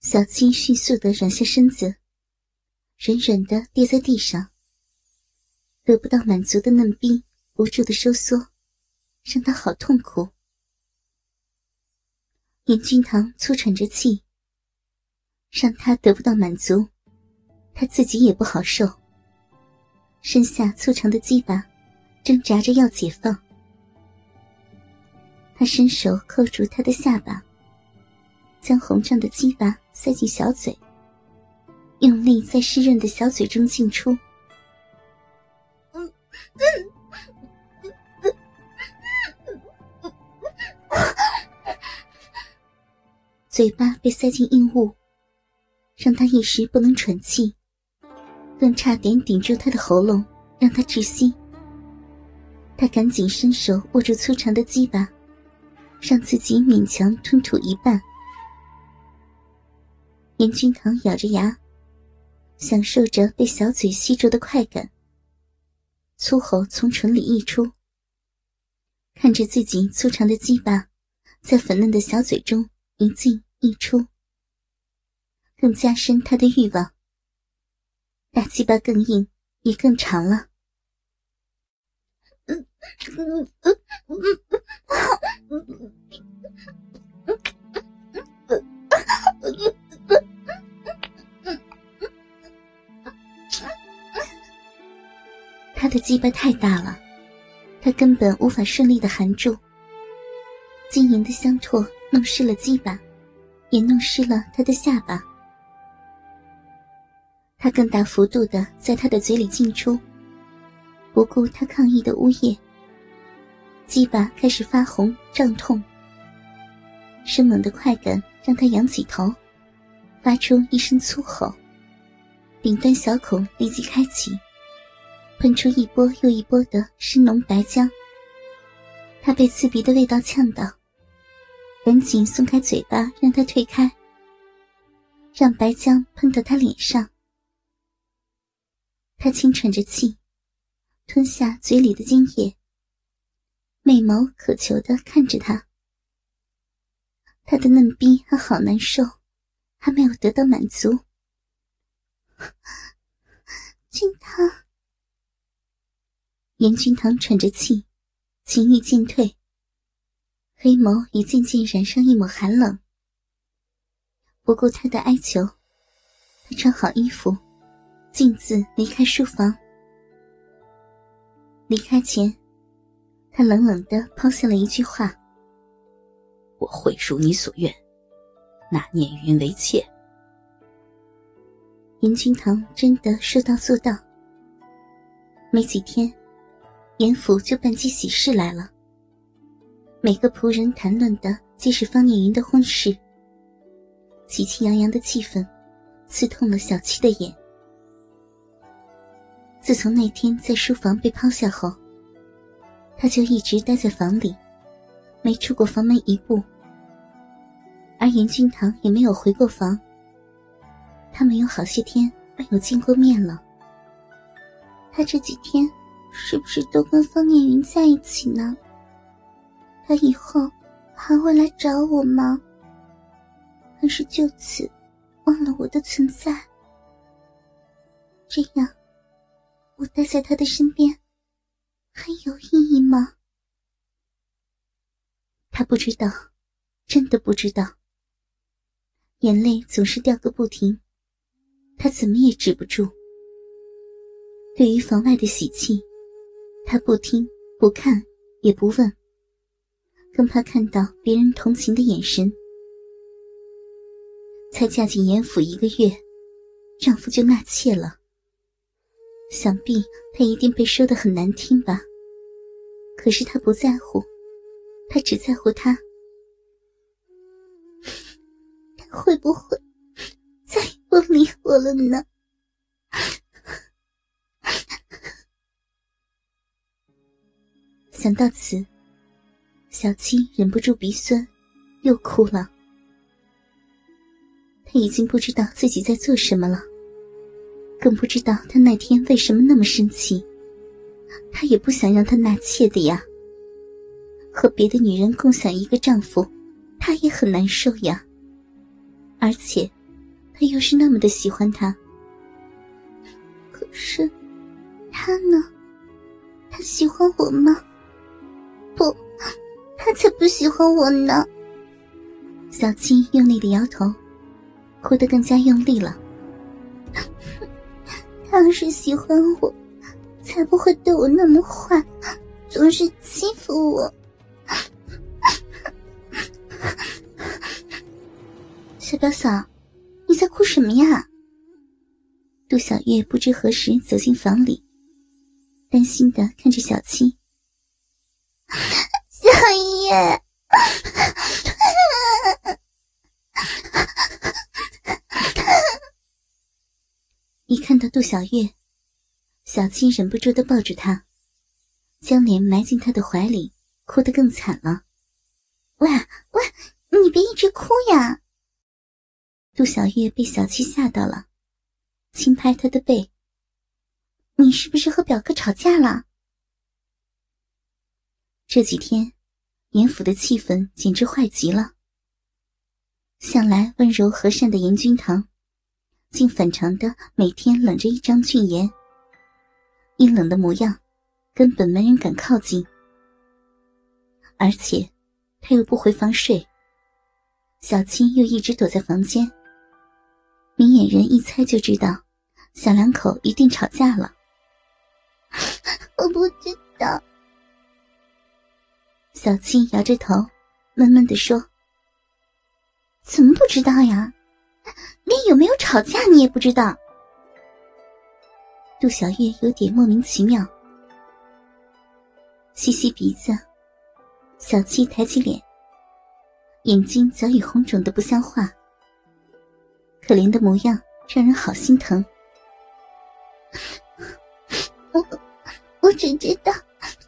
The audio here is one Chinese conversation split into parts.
小七迅速的软下身子，软软的跌在地上。得不到满足的嫩逼无助的收缩，让他好痛苦。严君堂粗喘着气，让他得不到满足，他自己也不好受。身下粗长的鸡巴挣扎着要解放，他伸手扣住他的下巴，将红胀的鸡巴塞进小嘴，用力在湿润的小嘴中进出。嘴巴被塞进硬物，让他一时不能喘气，更差点顶住他的喉咙，让他窒息。他赶紧伸手握住粗长的鸡巴，让自己勉强吞吐一半。严君堂咬着牙，享受着被小嘴吸住的快感。粗喉从唇里溢出，看着自己粗长的鸡巴在粉嫩的小嘴中一进一出，更加深他的欲望。大鸡巴更硬，也更长了。他的鸡巴太大了，他根本无法顺利的含住。晶莹的香唾弄湿了鸡巴，也弄湿了他的下巴。他更大幅度的在他的嘴里进出，不顾他抗议的呜咽。鸡巴开始发红胀痛，生猛的快感让他仰起头，发出一声粗吼，顶端小孔立即开启。喷出一波又一波的深浓白浆，他被刺鼻的味道呛到，赶紧松开嘴巴，让他退开，让白浆喷到他脸上。他轻喘着气，吞下嘴里的精液，美眸渴求的看着他。他的嫩逼还好难受，还没有得到满足。金堂。严君堂喘着气，情欲渐退，黑眸也渐渐染上一抹寒冷。不顾他的哀求，他穿好衣服，径自离开书房。离开前，他冷冷的抛下了一句话：“我会如你所愿，纳念云为妾。”严君堂真的说到做到。没几天。严府就办起喜事来了。每个仆人谈论的皆是方念云的婚事。喜气洋洋的气氛，刺痛了小七的眼。自从那天在书房被抛下后，他就一直待在房里，没出过房门一步。而严君堂也没有回过房。他们有好些天没有见过面了。他这几天。是不是都跟方念云在一起呢？他以后还会来找我吗？还是就此忘了我的存在？这样，我待在他的身边还有意义吗？他不知道，真的不知道。眼泪总是掉个不停，他怎么也止不住。对于房外的喜气。他不听不看也不问，更怕看到别人同情的眼神。才嫁进严府一个月，丈夫就纳妾了。想必她一定被说的很难听吧？可是他不在乎，他只在乎他。他会不会再不理我了呢？想到此，小七忍不住鼻酸，又哭了。他已经不知道自己在做什么了，更不知道他那天为什么那么生气。他也不想让他纳妾的呀。和别的女人共享一个丈夫，他也很难受呀。而且，他又是那么的喜欢他。可是，他呢？他喜欢我吗？不，他才不喜欢我呢。小七用力的摇头，哭得更加用力了。他要是喜欢我，才不会对我那么坏，总是欺负我。小表嫂，你在哭什么呀？杜小月不知何时走进房里，担心的看着小七。小月，一看到杜小月，小七忍不住的抱住他，将脸埋进他的怀里，哭得更惨了。喂喂，你别一直哭呀！杜小月被小七吓到了，轻拍他的背：“你是不是和表哥吵架了？”这几天，严府的气氛简直坏极了。向来温柔和善的严君堂，竟反常的每天冷着一张俊颜。阴冷的模样，根本没人敢靠近。而且，他又不回房睡，小青又一直躲在房间。明眼人一猜就知道，小两口一定吵架了。我不知道。小青摇着头，闷闷的说：“怎么不知道呀？连有没有吵架你也不知道？”杜小月有点莫名其妙，吸吸鼻子。小七抬起脸，眼睛早已红肿的不像话。可怜的模样让人好心疼。我我只知道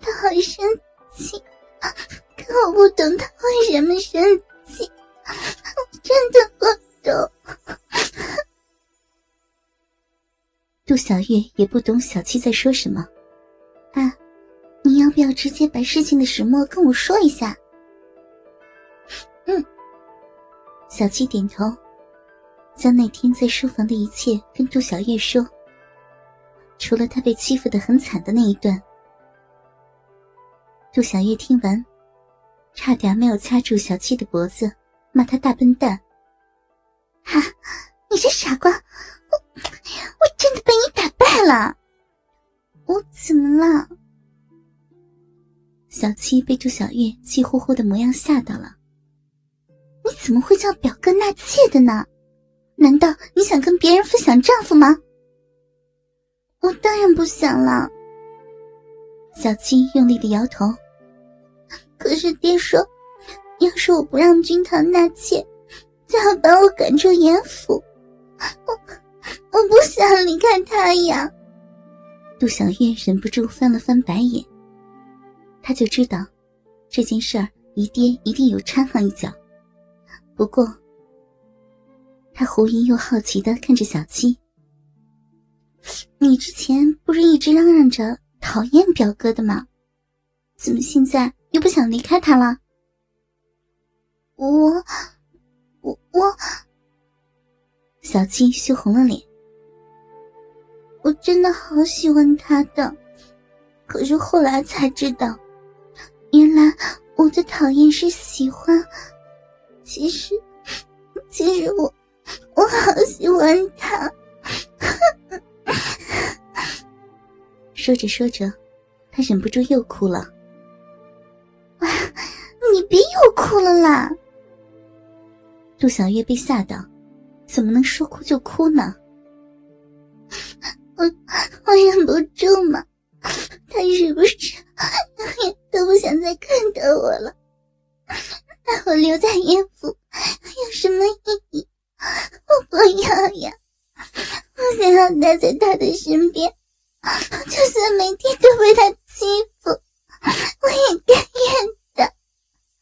他好生气，可我不懂他为什么生气，真的杜小月也不懂小七在说什么。啊，你要不要直接把事情的始末跟我说一下？嗯，小七点头。将那天在书房的一切跟杜小月说，除了他被欺负的很惨的那一段。杜小月听完，差点没有掐住小七的脖子，骂他大笨蛋。哈，你这傻瓜，我真的被你打败了。我怎么了？小七被朱小月气呼呼的模样吓到了。你怎么会叫表哥纳妾的呢？难道你想跟别人分享丈夫吗？我当然不想了。小七用力的摇头。可是爹说，要是我不让君堂纳妾，就要把我赶出严府。我我不想离开他呀。杜小月忍不住翻了翻白眼。他就知道，这件事儿姨爹一定有掺和一脚。不过。他狐疑又好奇的看着小七：“你之前不是一直嚷嚷着讨厌表哥的吗？怎么现在又不想离开他了？”我，我我，小七羞红了脸。好喜欢他的，可是后来才知道，原来我的讨厌是喜欢。其实，其实我。我好喜欢他，说着说着，他忍不住又哭了。哇，你别又哭了啦！杜小月被吓到，怎么能说哭就哭呢？我我忍不住嘛，他是不是永远都不想再看到我了？那我留在岳府有什么意义？我不要呀！我想要待在他的身边，就算每天都被他欺负，我也甘愿的。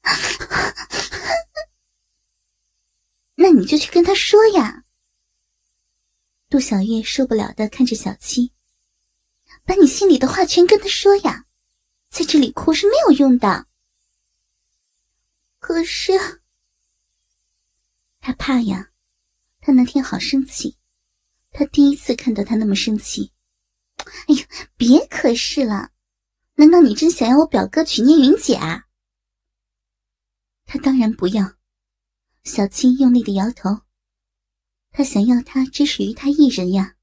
那你就去跟他说呀。杜小月受不了的看着小七，把你心里的话全跟他说呀，在这里哭是没有用的。可是。他怕呀，他那天好生气，他第一次看到他那么生气。哎呀，别可是了，难道你真想要我表哥娶聂云姐啊？他当然不要。小青用力的摇头。他想要他只属于他一人呀。